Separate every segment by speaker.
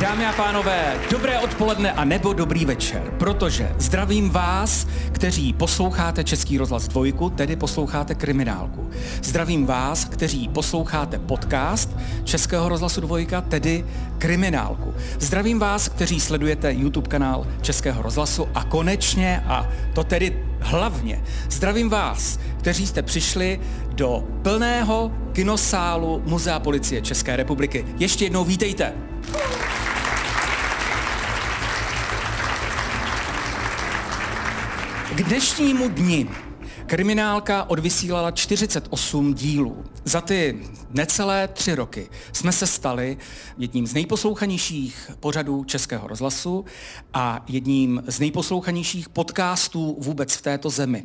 Speaker 1: Dámy a pánové, dobré odpoledne a nebo dobrý večer, protože zdravím vás, kteří posloucháte Český rozhlas dvojku, tedy posloucháte kriminálku. Zdravím vás, kteří posloucháte podcast Českého rozhlasu dvojka, tedy kriminálku. Zdravím vás, kteří sledujete YouTube kanál Českého rozhlasu a konečně, a to tedy hlavně, zdravím vás, kteří jste přišli do plného kinosálu Muzea policie České republiky. Ještě jednou vítejte. K dnešnímu dni Kriminálka odvysílala 48 dílů. Za ty necelé tři roky jsme se stali jedním z nejposlouchanějších pořadů Českého rozhlasu a jedním z nejposlouchanějších podcastů vůbec v této zemi.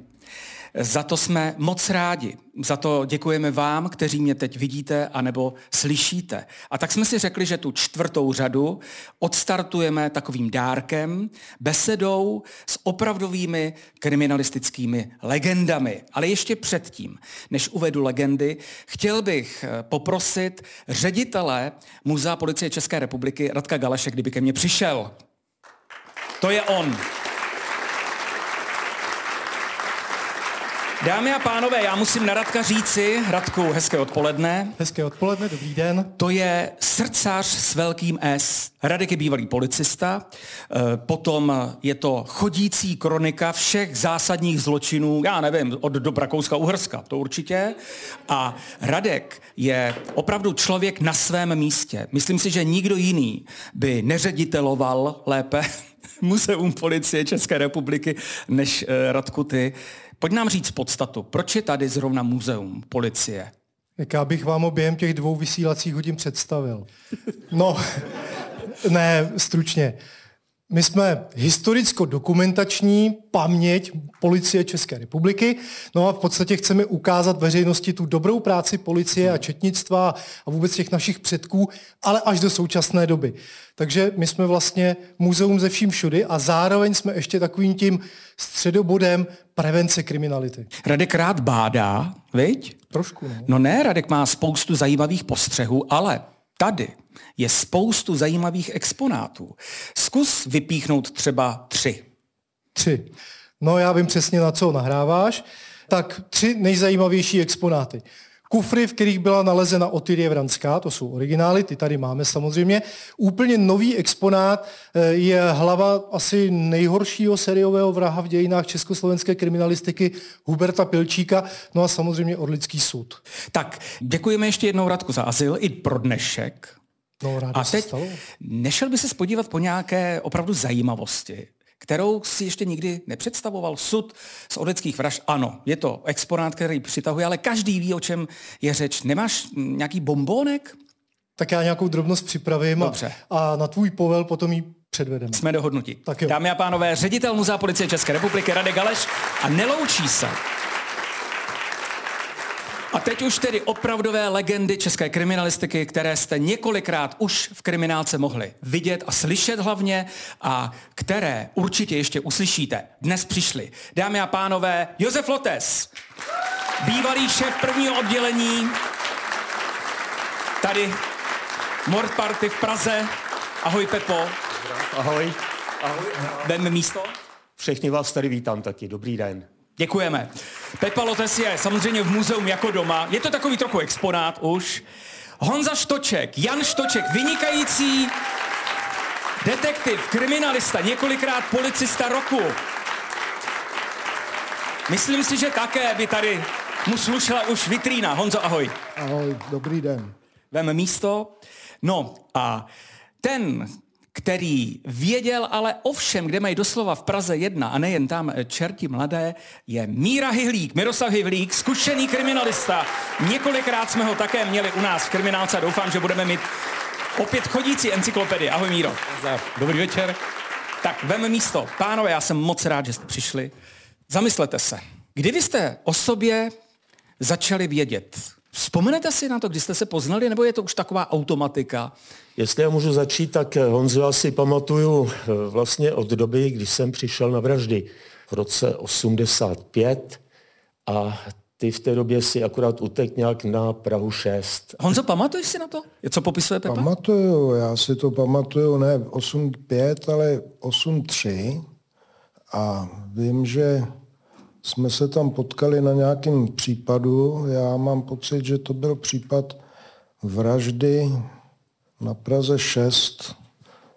Speaker 1: Za to jsme moc rádi. Za to děkujeme vám, kteří mě teď vidíte anebo slyšíte. A tak jsme si řekli, že tu čtvrtou řadu odstartujeme takovým dárkem, besedou s opravdovými kriminalistickými legendami. Ale ještě předtím, než uvedu legendy, chtěl bych eh, poprosit ředitele Muzea policie České republiky Radka Galeše, kdyby ke mně přišel. To je on. Dámy a pánové, já musím na Radka říci, Radku, hezké odpoledne.
Speaker 2: Hezké odpoledne, dobrý den.
Speaker 1: To je srdcař s velkým S. Radek je bývalý policista, eh, potom je to chodící kronika všech zásadních zločinů, já nevím, od do Rakouska Uhrska, to určitě. A Radek je opravdu člověk na svém místě. Myslím si, že nikdo jiný by neřediteloval lépe Muzeum policie České republiky než eh, Radku ty. Pojď nám říct podstatu. Proč je tady zrovna muzeum policie?
Speaker 2: Jak já bych vám ho během těch dvou vysílacích hodin představil. No, ne, stručně. My jsme historicko-dokumentační paměť policie České republiky, no a v podstatě chceme ukázat veřejnosti tu dobrou práci policie a četnictva a vůbec těch našich předků, ale až do současné doby. Takže my jsme vlastně muzeum ze vším všudy a zároveň jsme ještě takovým tím středobodem prevence kriminality.
Speaker 1: Radek rád bádá, viď?
Speaker 2: Trošku, no.
Speaker 1: No ne, Radek má spoustu zajímavých postřehů, ale tady je spoustu zajímavých exponátů. Zkus vypíchnout třeba tři.
Speaker 2: Tři. No já vím přesně, na co nahráváš. Tak tři nejzajímavější exponáty. Kufry, v kterých byla nalezena Otyrie Vranská, to jsou originály, ty tady máme samozřejmě. Úplně nový exponát eh, je hlava asi nejhoršího seriového vraha v dějinách československé kriminalistiky Huberta Pilčíka, no a samozřejmě Orlický soud.
Speaker 1: Tak, děkujeme ještě jednou Radku za azyl i pro dnešek.
Speaker 2: No, rád
Speaker 1: A
Speaker 2: se
Speaker 1: teď
Speaker 2: stalo.
Speaker 1: nešel by se podívat po nějaké opravdu zajímavosti, kterou si ještě nikdy nepředstavoval. Sud z orlických vražd, ano, je to exponát, který přitahuje, ale každý ví, o čem je řeč. Nemáš mm, nějaký bombónek?
Speaker 2: Tak já nějakou drobnost připravím
Speaker 1: Dobře.
Speaker 2: a, a na tvůj povel potom ji předvedeme.
Speaker 1: Jsme dohodnuti.
Speaker 2: Tak jo.
Speaker 1: Dámy a pánové, ředitel Muzea policie České republiky Radek Galeš a neloučí se. A teď už tedy opravdové legendy české kriminalistiky, které jste několikrát už v kriminálce mohli vidět a slyšet hlavně a které určitě ještě uslyšíte. Dnes přišli. Dámy a pánové, Josef Lotes, bývalý šéf prvního oddělení, tady Mord Party v Praze. Ahoj Pepo,
Speaker 3: Ahoj. Ahoj.
Speaker 1: vem místo.
Speaker 3: Všechny vás tady vítám taky. Dobrý den.
Speaker 1: Děkujeme. Pepa Lotes je samozřejmě v muzeum jako doma. Je to takový trochu exponát už. Honza Štoček, Jan Štoček, vynikající detektiv, kriminalista, několikrát policista roku. Myslím si, že také by tady mu slušela už vitrína. Honzo, ahoj.
Speaker 4: Ahoj, dobrý den.
Speaker 1: Vem místo. No a ten, který věděl ale ovšem, kde mají doslova v Praze jedna a nejen tam eh, čerti mladé, je Míra Hyhlík, Miroslav Hyhlík, zkušený kriminalista. Několikrát jsme ho také měli u nás v kriminálce a doufám, že budeme mít opět chodící encyklopedii. Ahoj Míro. Dobrý večer. Tak vem místo. Pánové, já jsem moc rád, že jste přišli. Zamyslete se. Kdy vy jste o sobě začali vědět? Vzpomenete si na to, kdy jste se poznali, nebo je to už taková automatika?
Speaker 3: Jestli já můžu začít, tak eh, Honzo, já si pamatuju eh, vlastně od doby, kdy jsem přišel na vraždy v roce 85 a ty v té době si akorát utek nějak na Prahu 6.
Speaker 1: Honzo, pamatuješ si na to? Co popisuje Pepa?
Speaker 4: Pamatuju, já si to pamatuju, ne 8.5, ale 8.3 a vím, že jsme se tam potkali na nějakém případu. Já mám pocit, že to byl případ vraždy na Praze 6,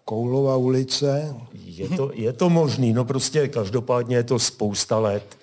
Speaker 4: Koulová ulice.
Speaker 3: Je to, je to možný, no prostě každopádně je to spousta let.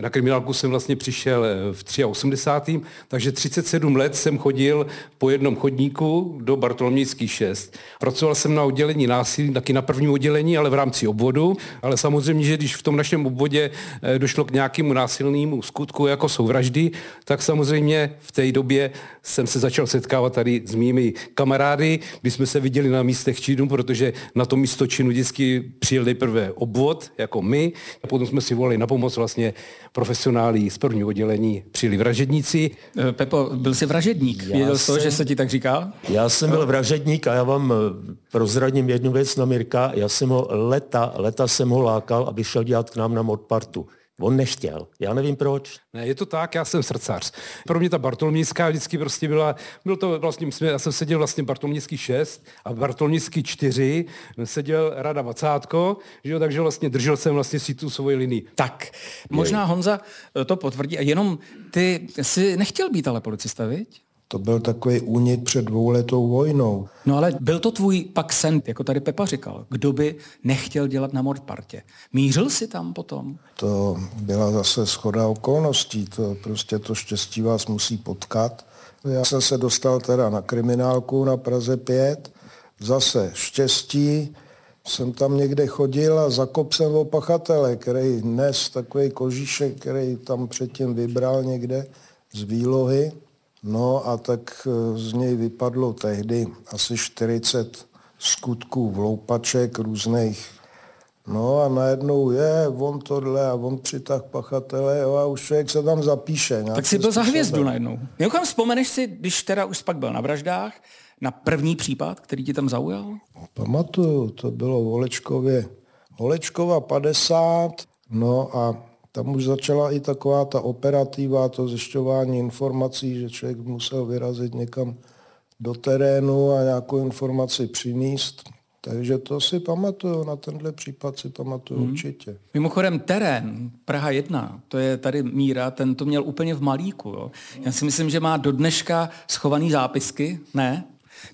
Speaker 5: Na kriminálku jsem vlastně přišel eh, v 83. takže 37 let jsem chodil po jednom chodníku do Bartolomějský 6. Pracoval jsem na oddělení násilí, taky na prvním oddělení, ale v rámci obvodu. Ale samozřejmě, že když v tom našem obvodě eh, došlo k nějakému násilnému skutku, jako jsou vraždy, tak samozřejmě v té době jsem se začal setkávat tady s mými kamarády, kdy jsme se viděli na místech činu, protože na to místo činu vždycky přijel nejprve obvod, jako my, a potom jsme si volali na pomoc vlastně profesionálí z prvního oddělení přijeli vražedníci.
Speaker 1: Eh, Pepo, byl jsi vražedník. Já Věděl jsi to, že se ti tak říká?
Speaker 3: Já jsem byl vražedník a já vám eh, prozradím jednu věc na Mirka. Já jsem ho leta, leta jsem ho lákal, aby šel dělat k nám na modpartu. On nechtěl. Já nevím proč.
Speaker 5: Ne, je to tak, já jsem srdcař. Pro mě ta Bartolomějská vždycky prostě byla, byl to vlastně, já jsem seděl vlastně Bartolomějský 6 a Bartolomějský 4 seděl Rada Vacátko, že jo, takže vlastně držel jsem vlastně si tu svoji linii.
Speaker 1: Tak, možná Honza to potvrdí a jenom ty jsi nechtěl být ale policista, viď?
Speaker 4: To byl takový únik před dvouletou vojnou.
Speaker 1: No ale byl to tvůj pak sen, jako tady Pepa říkal. Kdo by nechtěl dělat na Mordpartě? Mířil si tam potom?
Speaker 4: To byla zase schoda okolností. To prostě to štěstí vás musí potkat. Já jsem se dostal teda na kriminálku na Praze 5. Zase štěstí. Jsem tam někde chodil a zakop jsem o pachatele, který dnes takový kožíšek, který tam předtím vybral někde z výlohy No a tak e, z něj vypadlo tehdy asi 40 skutků vloupaček různých. No a najednou je, on tohle a on přitah pachatele jo, a už člověk se tam zapíše.
Speaker 1: Tak si byl za hvězdu najednou. Mimochodem vzpomeneš si, když teda už pak byl na vraždách, na první případ, který ti tam zaujal?
Speaker 4: Pamatuju, to bylo v Holečkově. Holečkova 50, no a tam už začala i taková ta operativa, to zjišťování informací, že člověk musel vyrazit někam do terénu a nějakou informaci přinést. Takže to si pamatuju, na tenhle případ si pamatuju hmm. určitě.
Speaker 1: Mimochodem terén, Praha 1, to je tady Míra, ten to měl úplně v malíku. Jo. Já si myslím, že má do dneška schovaný zápisky, ne?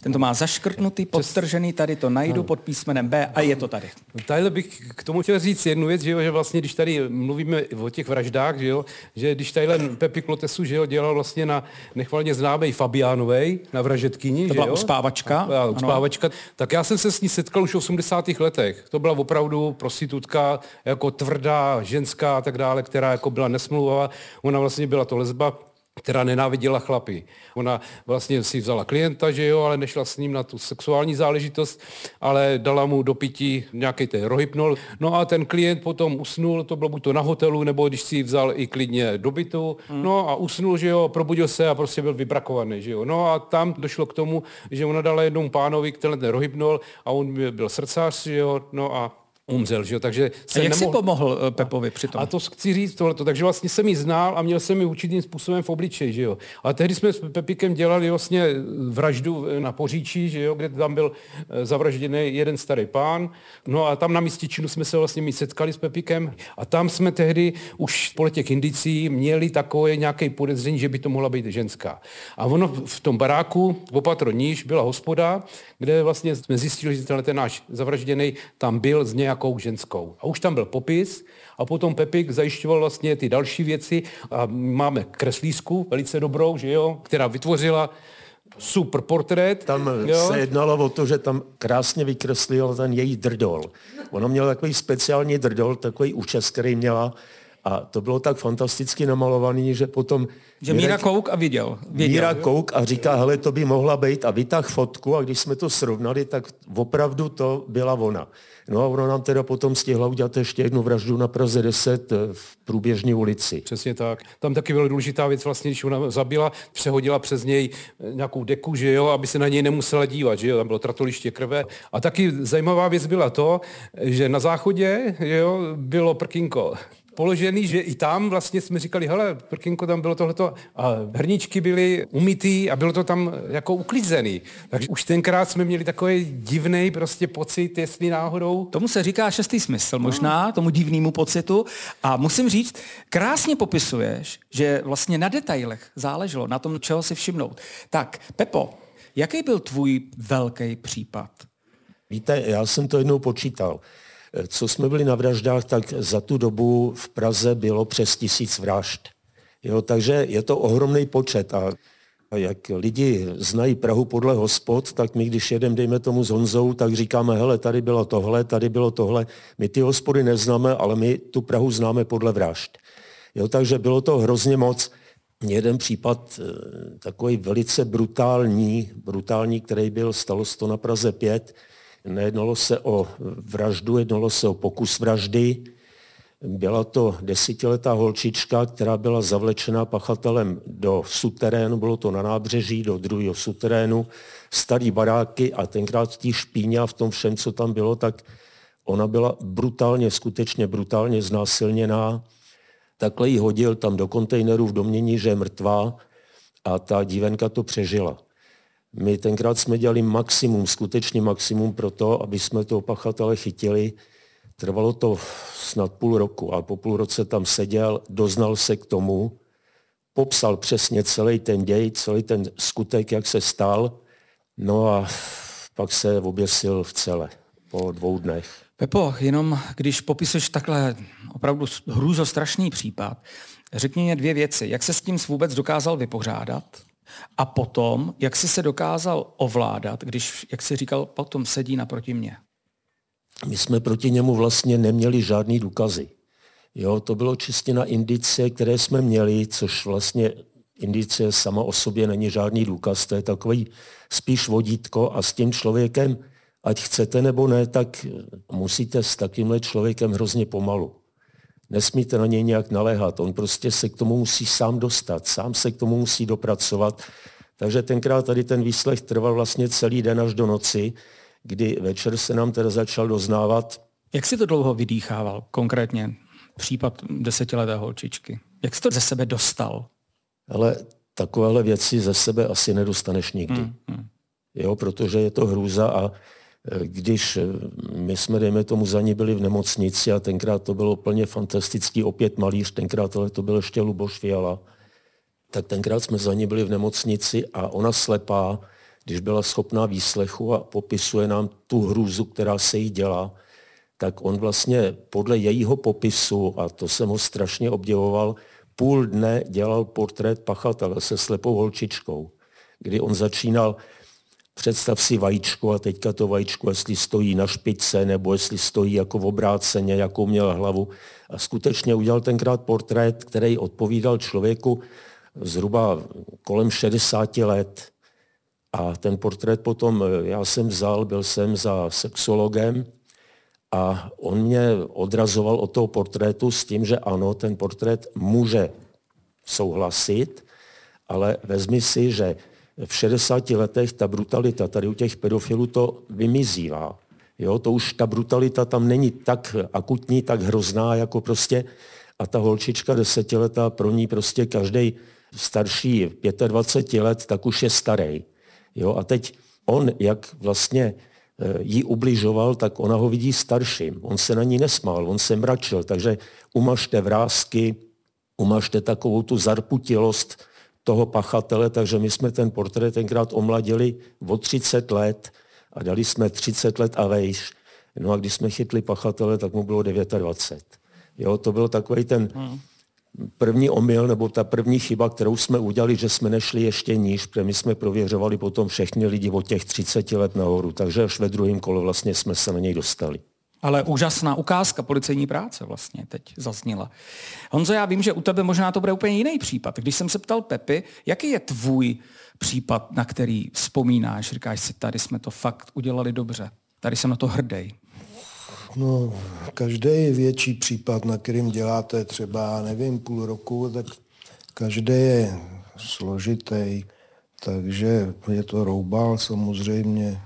Speaker 1: Ten to má zaškrtnutý, podtržený, tady to najdu pod písmenem B a je to tady.
Speaker 5: Tady bych k tomu chtěl říct jednu věc, že, jo, že vlastně, když tady mluvíme o těch vraždách, že, jo, že když tadyhle Pepi Klotesu že jo, dělal vlastně na nechvalně známej Fabiánovej, na vražetkyni.
Speaker 1: To byla že, uspávačka.
Speaker 5: A, uspávačka. Tak já jsem se s ní setkal už v 80. letech. To byla opravdu prostitutka, jako tvrdá, ženská a tak dále, která jako byla nesmluvavá. Ona vlastně byla to lesba, která nenáviděla chlapy. Ona vlastně si vzala klienta, že jo, ale nešla s ním na tu sexuální záležitost, ale dala mu do pití nějaký ten rohypnol. No a ten klient potom usnul, to bylo buď to na hotelu, nebo když si vzal i klidně do bytu. Hmm. No a usnul, že jo, probudil se a prostě byl vybrakovaný, že jo. No a tam došlo k tomu, že ona dala jednomu pánovi ten rohypnol a on byl srdcař, že jo, no a umřel, že jo? takže
Speaker 1: se a jak nemohl... si pomohl uh, Pepovi přitom?
Speaker 5: A to chci říct tohleto, takže vlastně jsem ji znal a měl jsem ji určitým způsobem v obličeji, že jo. A tehdy jsme s Pepikem dělali vlastně vraždu na Poříčí, že jo, kde tam byl eh, zavražděný jeden starý pán. No a tam na místě činu jsme se vlastně my setkali s Pepikem a tam jsme tehdy už podle těch indicí měli takové nějaké podezření, že by to mohla být ženská. A ono v tom baráku, opatro níž, byla hospoda, kde vlastně jsme zjistili, že ten náš zavražděný tam byl z nějakou nějakou ženskou. A už tam byl popis a potom Pepik zajišťoval vlastně ty další věci a máme kreslísku, velice dobrou, že jo, která vytvořila super portrét.
Speaker 3: Tam jo? se jednalo o to, že tam krásně vykreslil ten její drdol. Ono mělo takový speciální drdol, takový účes, který měla a to bylo tak fantasticky namalovaný, že potom...
Speaker 1: Že Míra kouk a viděl.
Speaker 3: viděl Míra jo? kouk a říká, hele, to by mohla být a vytah fotku a když jsme to srovnali, tak opravdu to byla ona. No a ono nám teda potom stihla udělat ještě jednu vraždu na Praze 10 eh, v průběžní ulici.
Speaker 5: Přesně tak. Tam taky byla důležitá věc, vlastně, když ona zabila, přehodila přes něj eh, nějakou deku, že jo, aby se na něj nemusela dívat, že jo, tam bylo tratoliště krve. A taky zajímavá věc byla to, že na záchodě, že jo, bylo prkinko položený, že i tam vlastně jsme říkali, hele, prkinko, tam bylo tohleto a hrničky byly umytý a bylo to tam jako uklízený. Takže už tenkrát jsme měli takový divný prostě pocit, jestli náhodou.
Speaker 1: Tomu se říká šestý smysl možná, tomu divnému pocitu. A musím říct, krásně popisuješ, že vlastně na detailech záleželo, na tom, čeho si všimnout. Tak, Pepo, jaký byl tvůj velký případ?
Speaker 3: Víte, já jsem to jednou počítal. Co jsme byli na vraždách, tak za tu dobu v Praze bylo přes tisíc vražd. Jo, takže je to ohromný počet a jak lidi znají Prahu podle hospod, tak my, když jedeme, dejme tomu s Honzou, tak říkáme, hele, tady bylo tohle, tady bylo tohle. My ty hospody neznáme, ale my tu Prahu známe podle vražd. Jo, takže bylo to hrozně moc. Jeden případ eh, takový velice brutální, brutální, který byl, stalo se to na Praze 5, Nejednalo se o vraždu, jednalo se o pokus vraždy. Byla to desetiletá holčička, která byla zavlečena pachatelem do suterénu, bylo to na nábřeží, do druhého suterénu, starý baráky a tenkrát té špíně a v tom všem, co tam bylo, tak ona byla brutálně, skutečně brutálně znásilněná. Takhle ji hodil tam do kontejneru v domění, že je mrtvá a ta dívenka to přežila. My tenkrát jsme dělali maximum, skutečně maximum pro to, aby jsme toho pachatele chytili. Trvalo to snad půl roku a po půl roce tam seděl, doznal se k tomu, popsal přesně celý ten děj, celý ten skutek, jak se stal, no a pak se oběsil v celé po dvou dnech.
Speaker 1: Pepo, jenom když popisuješ takhle opravdu hrůzostrašný případ, řekni mě dvě věci. Jak se s tím vůbec dokázal vypořádat? A potom, jak jsi se dokázal ovládat, když, jak jsi říkal, potom sedí naproti mě?
Speaker 3: My jsme proti němu vlastně neměli žádný důkazy. Jo, to bylo čistě na indicie, které jsme měli, což vlastně indicie sama o sobě není žádný důkaz, to je takový spíš vodítko a s tím člověkem, ať chcete nebo ne, tak musíte s takýmhle člověkem hrozně pomalu. Nesmíte na něj nějak naléhat. On prostě se k tomu musí sám dostat, sám se k tomu musí dopracovat. Takže tenkrát tady ten výslech trval vlastně celý den až do noci, kdy večer se nám teda začal doznávat.
Speaker 1: Jak si to dlouho vydýchával konkrétně případ desetileté holčičky? Jak jsi to ze sebe dostal?
Speaker 3: Ale takovéhle věci ze sebe asi nedostaneš nikdy. Hmm, hmm. Jo, protože je to hrůza a když eh, my jsme, dejme tomu, za ní byli v nemocnici a tenkrát to bylo plně fantastický, opět malíř, tenkrát ale to byl ještě Luboš Fiala, tak tenkrát jsme za ní byli v nemocnici a ona slepá, když byla schopná výslechu a popisuje nám tu hrůzu, která se jí dělá, tak on vlastně podle jejího popisu, a to jsem ho strašně obdivoval, půl dne dělal portrét pachatele se slepou holčičkou, kdy on začínal Představ si vajíčko a teďka to vajíčko, jestli stojí na špičce nebo jestli stojí jako v obráceně, jakou měl hlavu. A skutečně udělal tenkrát portrét, který odpovídal člověku zhruba kolem 60 let. A ten portrét potom já jsem vzal, byl jsem za sexologem a on mě odrazoval od toho portrétu s tím, že ano, ten portrét může souhlasit, ale vezmi si, že v 60 letech ta brutalita tady u těch pedofilů to vymizívá. Jo, to už ta brutalita tam není tak akutní, tak hrozná, jako prostě a ta holčička desetiletá, pro ní prostě každý starší 25 let, tak už je starý. Jo, a teď on, jak vlastně e, jí ubližoval, tak ona ho vidí starším. On se na ní nesmál, on se mračil, takže umažte vrázky, umažte takovou tu zarputilost, toho pachatele, takže my jsme ten portrét tenkrát omladili o 30 let a dali jsme 30 let a vejš. No a když jsme chytli pachatele, tak mu bylo 29. Jo, to byl takový ten první omyl, nebo ta první chyba, kterou jsme udělali, že jsme nešli ještě níž, protože my jsme prověřovali potom všechny lidi od těch 30 let nahoru, takže až ve druhém kole vlastně jsme se na něj dostali.
Speaker 1: Ale úžasná ukázka policejní práce vlastně teď zazněla. Honzo, já vím, že u tebe možná to bude úplně jiný případ. Když jsem se ptal Pepy, jaký je tvůj případ, na který vzpomínáš, říkáš si, tady jsme to fakt udělali dobře, tady jsem na to hrdý.
Speaker 4: No, každý větší případ, na kterým děláte třeba, nevím, půl roku, tak každý je složitý. Takže je to roubal samozřejmě,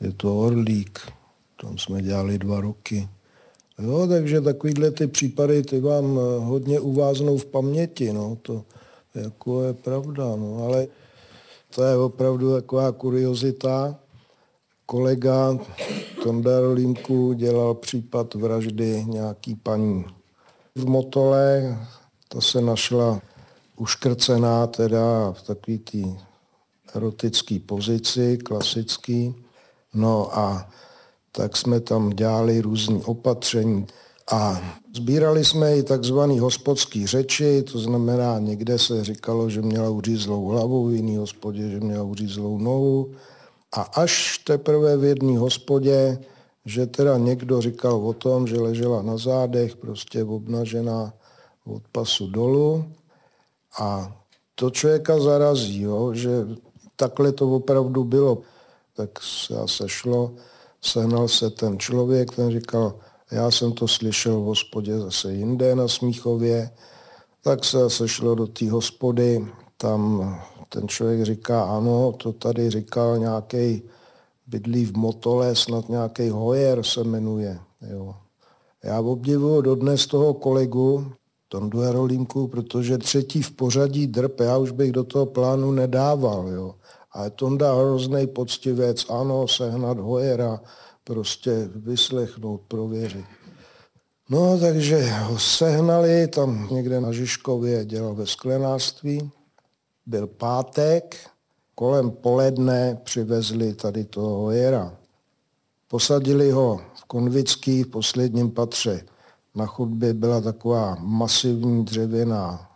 Speaker 4: je to orlík, tam jsme dělali dva roky. Jo, takže takovýhle ty případy ty vám eh, hodně uváznou v paměti, no, to jako je pravda, no, ale to je opravdu taková kuriozita. Kolega Tonda Rolímku dělal případ vraždy nějaký paní v Motole, ta se našla uškrcená teda v takový té erotické pozici, klasický. No a tak jsme tam dělali různé opatření. A sbírali jsme i takzvaný hospodský řeči, to znamená, někde se říkalo, že měla uřízlou hlavu, v jiný hospodě, že měla uřízlou nohu. A až teprve v jedné hospodě, že teda někdo říkal o tom, že ležela na zádech, prostě obnažená od pasu dolů. A to člověka zarazí, jo, že takhle to opravdu bylo. Tak se sešlo, sehnal se ten člověk, ten říkal, já jsem to slyšel v hospodě zase jinde na Smíchově, tak se sešlo do té hospody, tam ten člověk říká, ano, to tady říkal nějaký bydlí v Motole, snad nějaký Hojer se jmenuje. Jo. Já obdivuju dodnes toho kolegu, Tondu Jarolímku, protože třetí v pořadí drp, já už bych do toho plánu nedával. Jo. Ale Tonda hrozný poctivec, ano, sehnat Hojera, prostě vyslechnout, prověřit. No, takže ho sehnali, tam někde na Žižkově dělal ve sklenářství. Byl pátek, kolem poledne přivezli tady toho Hojera. Posadili ho v konvický v posledním patře. Na chodbě byla taková masivní dřevěná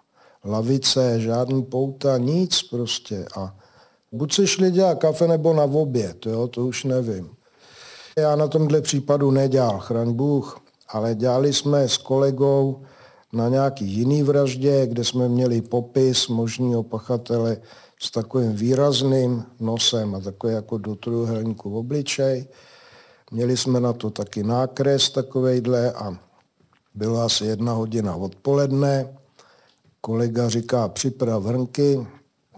Speaker 4: lavice, žádný pouta, nic prostě. A buď se šli dělat kafe nebo na oběd, jo, to už nevím. Já na tomhle případu nedělal, chraň Bůh, ale dělali jsme s kolegou na nějaký jiný vraždě, kde jsme měli popis možného pachatele s takovým výrazným nosem a takový jako do trojuhelníku obličej. Měli jsme na to taky nákres takovejhle a bylo asi jedna hodina odpoledne. Kolega říká, připrav hrnky,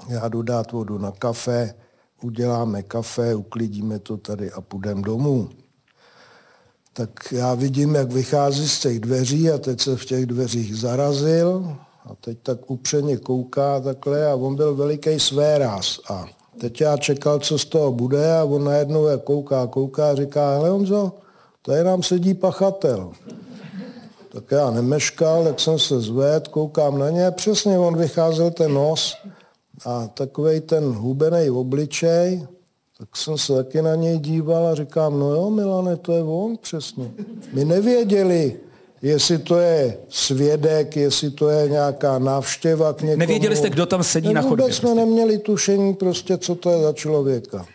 Speaker 4: já jdu dát vodu na kafe, uděláme kafe, uklidíme to tady a půjdeme domů. Tak já vidím, jak vychází z těch dveří a teď se v těch dveřích zarazil a teď tak upřeně kouká takhle a on byl veliký svéráz a teď já čekal, co z toho bude a on najednou jak kouká, kouká a říká, hele Honzo, tady nám sedí pachatel. Tak já nemeškal, tak jsem se zvedl, koukám na ně, přesně on vycházel ten nos a takový ten hubený obličej, tak jsem se taky na něj díval a říkám, no jo, Milane, to je on přesně. My nevěděli, jestli to je svědek, jestli to je nějaká návštěva k někomu.
Speaker 1: Nevěděli jste, kdo tam sedí
Speaker 4: ne,
Speaker 1: na chodbě?
Speaker 4: Vůbec jsme neměli tušení prostě, co to je za člověka.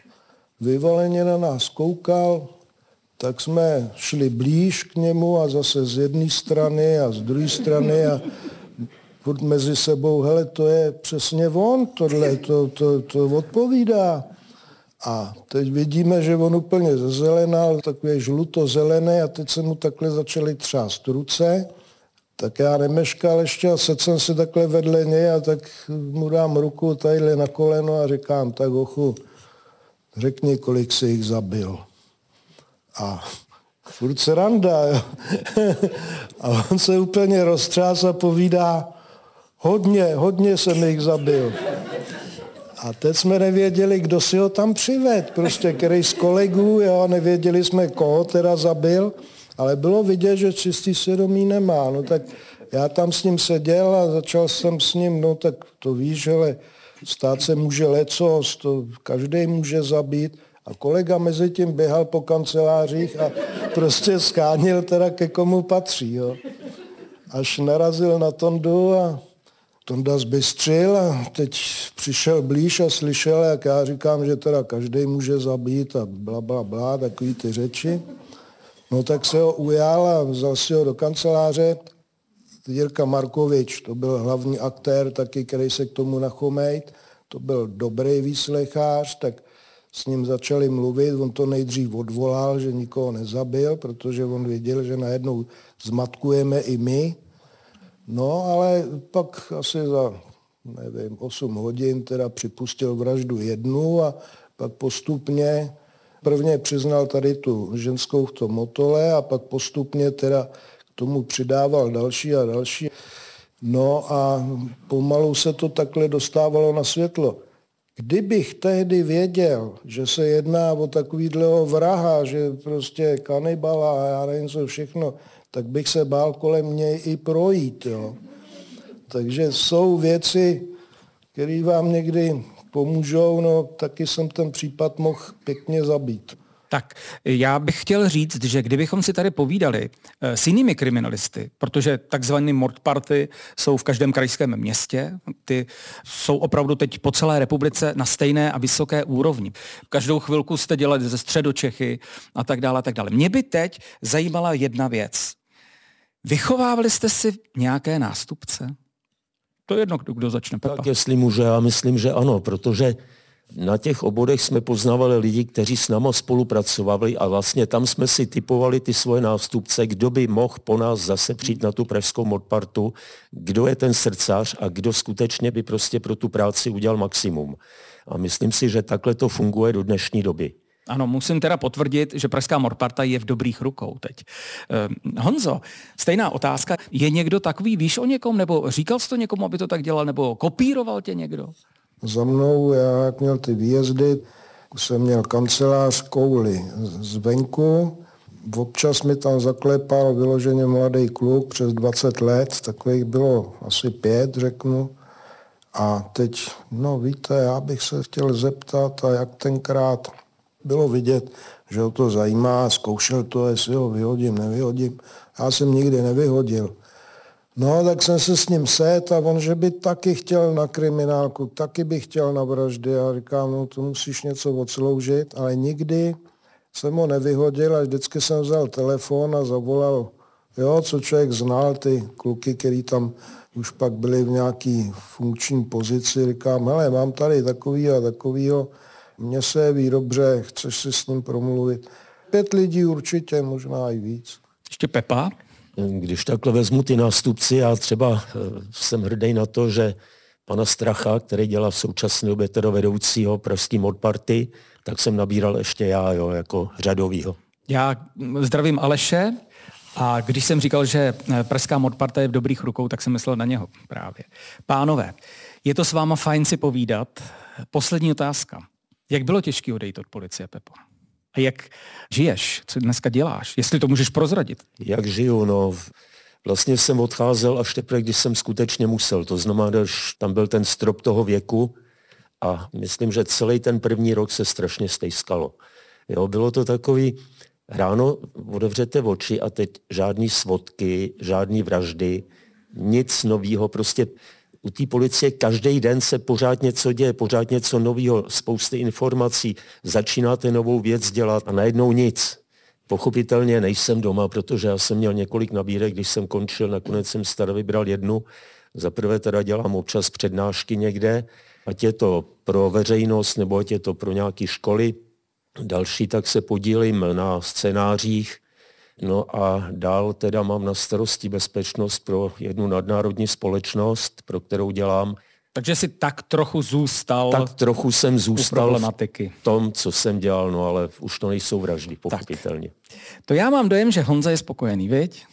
Speaker 4: Vyvaleně na nás koukal, tak jsme šli blíž k němu a zase z jedné strany a z druhé strany a furt mezi sebou, hele, to je přesně on, tohle, to, to, to odpovídá. A teď vidíme, že on úplně zezelenal, takové žluto-zelené a teď se mu takhle začaly třást ruce. Tak já nemeškal ještě a sedl jsem si takhle vedle něj a tak mu dám ruku tadyhle na koleno a říkám, tak ochu, řekni, kolik si jich zabil. A furt se randa. Jo. a on se úplně roztřás a povídá, hodně, hodně jsem jich zabil. A teď jsme nevěděli, kdo si ho tam přived, prostě který z kolegů, jo, nevěděli jsme, koho teda zabil, ale bylo vidět, že čistý svědomí nemá. No tak já tam s ním seděl a začal jsem s ním, no tak to víš, ale stát se může lecos, to každý může zabít. A kolega mezi tím běhal po kancelářích a prostě skánil teda ke komu patří. Jo. Až narazil na Tondu a Tonda zbystřil a teď přišel blíž a slyšel, jak já říkám, že teda každý může zabít a bla, bla, bla, takový ty řeči. No tak se ho ujal a vzal si ho do kanceláře. Jirka Markovič, to byl hlavní aktér taky, který se k tomu nachomejt. To byl dobrý výslechář, tak s ním začali mluvit. On to nejdřív odvolal, že nikoho nezabil, protože on věděl, že najednou zmatkujeme i my, No, ale pak asi za, nevím, 8 hodin teda připustil vraždu jednu a pak postupně Prvně přiznal tady tu ženskou v tom motole a pak postupně teda k tomu přidával další a další. No a pomalu se to takhle dostávalo na světlo. Kdybych tehdy věděl, že se jedná o takovýhleho vraha, že prostě kanibala a já nevím co všechno, tak bych se bál kolem něj i projít. Jo. Takže jsou věci, které vám někdy pomůžou, no taky jsem ten případ mohl pěkně zabít.
Speaker 1: Tak já bych chtěl říct, že kdybychom si tady povídali eh, s jinými kriminalisty, protože takzvané mordparty jsou v každém krajském městě, ty jsou opravdu teď po celé republice na stejné a vysoké úrovni. Každou chvilku jste dělali ze středočechy a tak dále, a tak dále. Mě by teď zajímala jedna věc. Vychovávali jste si nějaké nástupce? To je jedno, kdo, začne. Pepa.
Speaker 3: Tak jestli může, já myslím, že ano, protože na těch obodech jsme poznávali lidi, kteří s náma spolupracovali a vlastně tam jsme si typovali ty svoje nástupce, kdo by mohl po nás zase přijít na tu pražskou modpartu, kdo je ten srdcař a kdo skutečně by prostě pro tu práci udělal maximum. A myslím si, že takhle to funguje do dnešní doby.
Speaker 1: Ano, musím teda potvrdit, že Pražská morparta je v dobrých rukou teď. Eh, Honzo, stejná otázka. Je někdo takový, víš o někom, nebo říkal jsi to někomu, aby to tak dělal, nebo kopíroval tě někdo?
Speaker 4: Za mnou, já jak měl ty výjezdy, jsem měl kancelář kouli zvenku, občas mi tam zaklepal vyloženě mladý kluk přes 20 let, takových bylo asi pět, řeknu. A teď, no víte, já bych se chtěl zeptat, a jak tenkrát bylo vidět, že ho to zajímá, zkoušel to, jestli ho vyhodím, nevyhodím. Já jsem nikdy nevyhodil. No, tak jsem se s ním set a on, že by taky chtěl na kriminálku, taky by chtěl na vraždy. Já říkám, no to musíš něco odsloužit, ale nikdy jsem ho nevyhodil a vždycky jsem vzal telefon a zavolal, jo, co člověk znal, ty kluky, který tam už pak byli v nějaký funkční pozici, říkám, hele, mám tady takový a takovýho, mně se ví dobře, chceš si s ním promluvit. Pět lidí určitě, možná i víc.
Speaker 1: Ještě Pepa?
Speaker 3: Když takhle vezmu ty nástupci, já třeba eh, jsem hrdý na to, že pana Stracha, který dělá v současné době teda vedoucího pražský modparty, tak jsem nabíral ještě já, jo, jako řadovýho.
Speaker 1: Já zdravím Aleše a když jsem říkal, že eh, pražská modparta je v dobrých rukou, tak jsem myslel na něho právě. Pánové, je to s váma fajn si povídat. Poslední otázka. Jak bylo těžké odejít od policie, Pepo? A jak žiješ? Co dneska děláš? Jestli to můžeš prozradit.
Speaker 3: Jak žiju? No, vlastně jsem odcházel až teprve, když jsem skutečně musel. To znamená, že tam byl ten strop toho věku a myslím, že celý ten první rok se strašně stejskalo. Jo, bylo to takový, ráno otevřete oči a teď žádný svodky, žádný vraždy, nic nového, prostě u té policie každý den se pořád něco děje, pořád něco nového, spousty informací, začínáte novou věc dělat a najednou nic. Pochopitelně nejsem doma, protože já jsem měl několik nabídek, když jsem končil, nakonec jsem starý vybral jednu. Za prvé teda dělám občas přednášky někde, ať je to pro veřejnost nebo ať je to pro nějaké školy. Další tak se podílím na scénářích, No a dál teda mám na starosti bezpečnost pro jednu nadnárodní společnost, pro kterou dělám.
Speaker 1: Takže si tak trochu zůstal
Speaker 3: Tak trochu jsem zůstal v tom, co jsem dělal, no ale už to nejsou vraždy, pochopitelně.
Speaker 1: Tak. To já mám dojem, že Honza je spokojený, viď?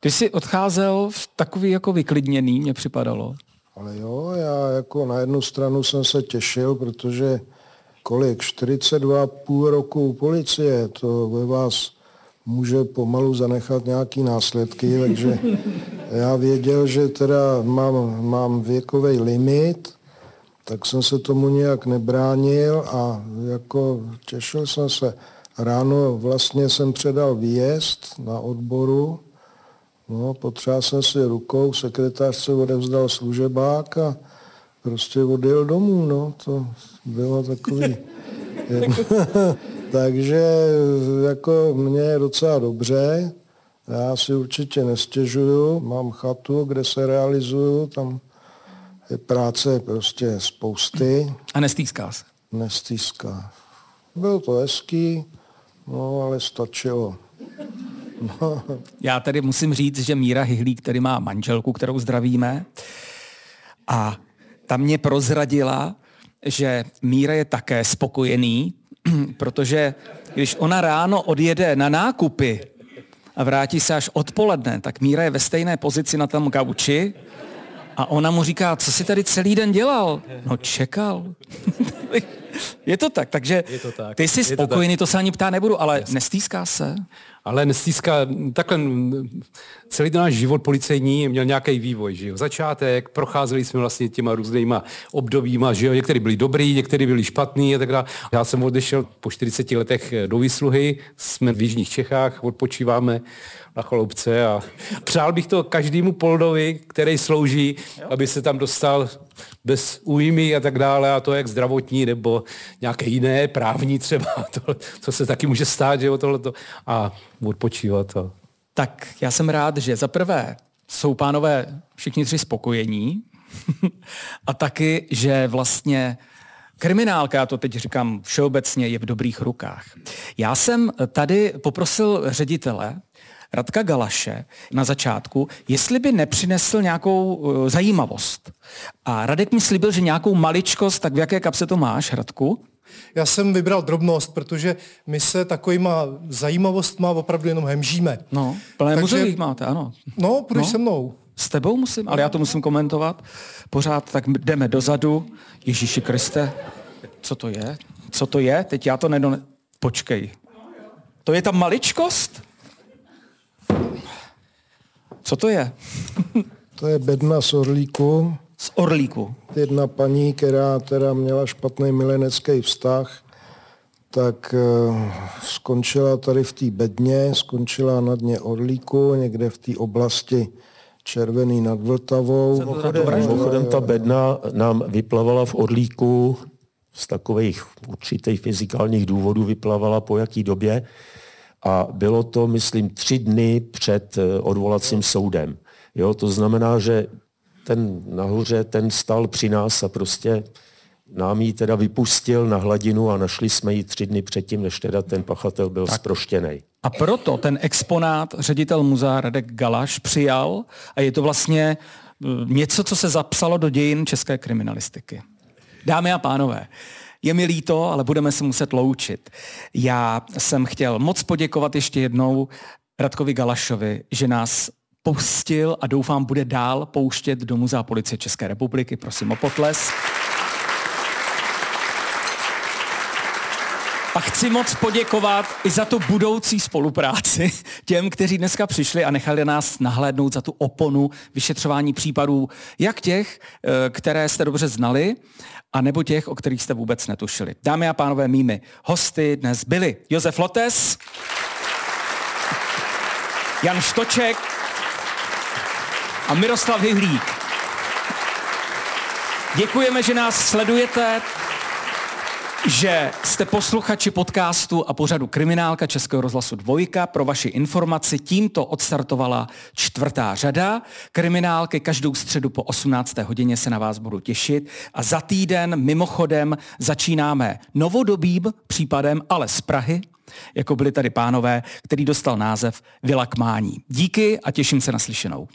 Speaker 1: Ty jsi odcházel v takový jako vyklidněný, mě připadalo.
Speaker 4: Ale jo, já jako na jednu stranu jsem se těšil, protože kolik, 42 půl roku policie, to ve vás může pomalu zanechat nějaký následky, takže já věděl, že teda mám, mám věkový limit, tak jsem se tomu nějak nebránil a jako těšil jsem se. Ráno vlastně jsem předal výjezd na odboru, no, potřeboval jsem si rukou, sekretář se odevzdal služebák a prostě odjel domů, no, to bylo takový... Takže jako mě je docela dobře. Já si určitě nestěžuju. Mám chatu, kde se realizuju. Tam je práce prostě spousty.
Speaker 1: A nestýská se?
Speaker 4: Nestýská. Bylo to hezký, no ale stačilo.
Speaker 1: No. Já tady musím říct, že Míra Hyhlík, který má manželku, kterou zdravíme, a ta mě prozradila, že Míra je také spokojený protože když ona ráno odjede na nákupy a vrátí se až odpoledne, tak Míra je ve stejné pozici na tom gauči a ona mu říká, co jsi tady celý den dělal? No čekal. je to tak, takže je to tak. ty jsi spokojený, to, to se ani ptá nebudu, ale Jasně. nestýská se?
Speaker 5: Ale nestýská, takhle celý ten náš život policejní měl nějaký vývoj. Že jo? Začátek, procházeli jsme vlastně těma různýma obdobíma, že jo? některý byli dobrý, některý byli špatný a tak dále. Já jsem odešel po 40 letech do výsluhy, jsme v Jižních Čechách, odpočíváme na chaloupce a přál bych to každému poldovi, který slouží, aby se tam dostal bez újmy a tak dále a to jak zdravotní nebo nějaké jiné, právní třeba, to, co se taky může stát, že jo, tohleto, a odpočívat. A...
Speaker 1: Tak já jsem rád, že za prvé jsou pánové všichni tři spokojení a taky, že vlastně Kriminálka, já to teď říkám všeobecně, je v dobrých rukách. Já jsem tady poprosil ředitele Radka Galaše na začátku, jestli by nepřinesl nějakou uh, zajímavost. A Radek mi slíbil, že nějakou maličkost, tak v jaké kapse to máš, Radku?
Speaker 2: Já jsem vybral drobnost, protože my se takovýma zajímavostma opravdu jenom hemžíme.
Speaker 1: No, plné muzeí máte, ano.
Speaker 2: No, půjdeš no. se mnou.
Speaker 1: S tebou musím, ale já to musím komentovat. Pořád tak jdeme dozadu. Ježíši Kriste, co to je? Co to je? Teď já to nedone... Počkej. To je ta maličkost? Co to je?
Speaker 4: to je bedna z orlíku.
Speaker 1: Z orlíku.
Speaker 4: Jedna paní, která teda měla špatný milenecký vztah, tak uh, skončila tady v té bedně, skončila na dně orlíku, někde v té oblasti Červený nad Vltavou.
Speaker 3: Mimochodem ta bedna nám vyplavala v Orlíku z takových určitých fyzikálních důvodů vyplavala po jaký době a bylo to, myslím, tři dny před eh, odvolacím soudem. Jo, to znamená, že ten nahoře, ten stal při nás a prostě nám ji teda vypustil na hladinu a našli jsme ji tři dny předtím, než teda ten pachatel byl tak. zproštěný.
Speaker 1: A proto ten exponát ředitel muzea Radek Galaš přijal a je to vlastně eh, něco, co se zapsalo do dějin české kriminalistiky. Dámy a pánové, je mi líto, ale budeme se muset loučit. Já jsem chtěl moc poděkovat ještě jednou Radkovi Galašovi, že nás pustil a doufám bude dál pouštět do Muzea policie České republiky. Prosím o potles. A chci moc poděkovat i za tu budoucí spolupráci těm, kteří dneska přišli a nechali nás nahlédnout za tu oponu vyšetřování případů, jak těch, eh, které jste dobře znali, a nebo těch, o kterých jste vůbec netušili. Dámy a pánové, mými hosty dnes byli Josef Lotes, Jan Štoček a Miroslav Hyhlík. Děkujeme, že nás sledujete že jste posluchači podcastu a pořadu Kriminálka Českého rozhlasu Dvojka. Pro vaši informaci tímto odstartovala čtvrtá řada. Kriminálky každou středu po 18. hodině se na vás budu těšit. A za týden mimochodem začínáme novodobým případem, ale z Prahy, jako byli tady pánové, který dostal název Vila Kmání. Díky a těším se na slyšenou.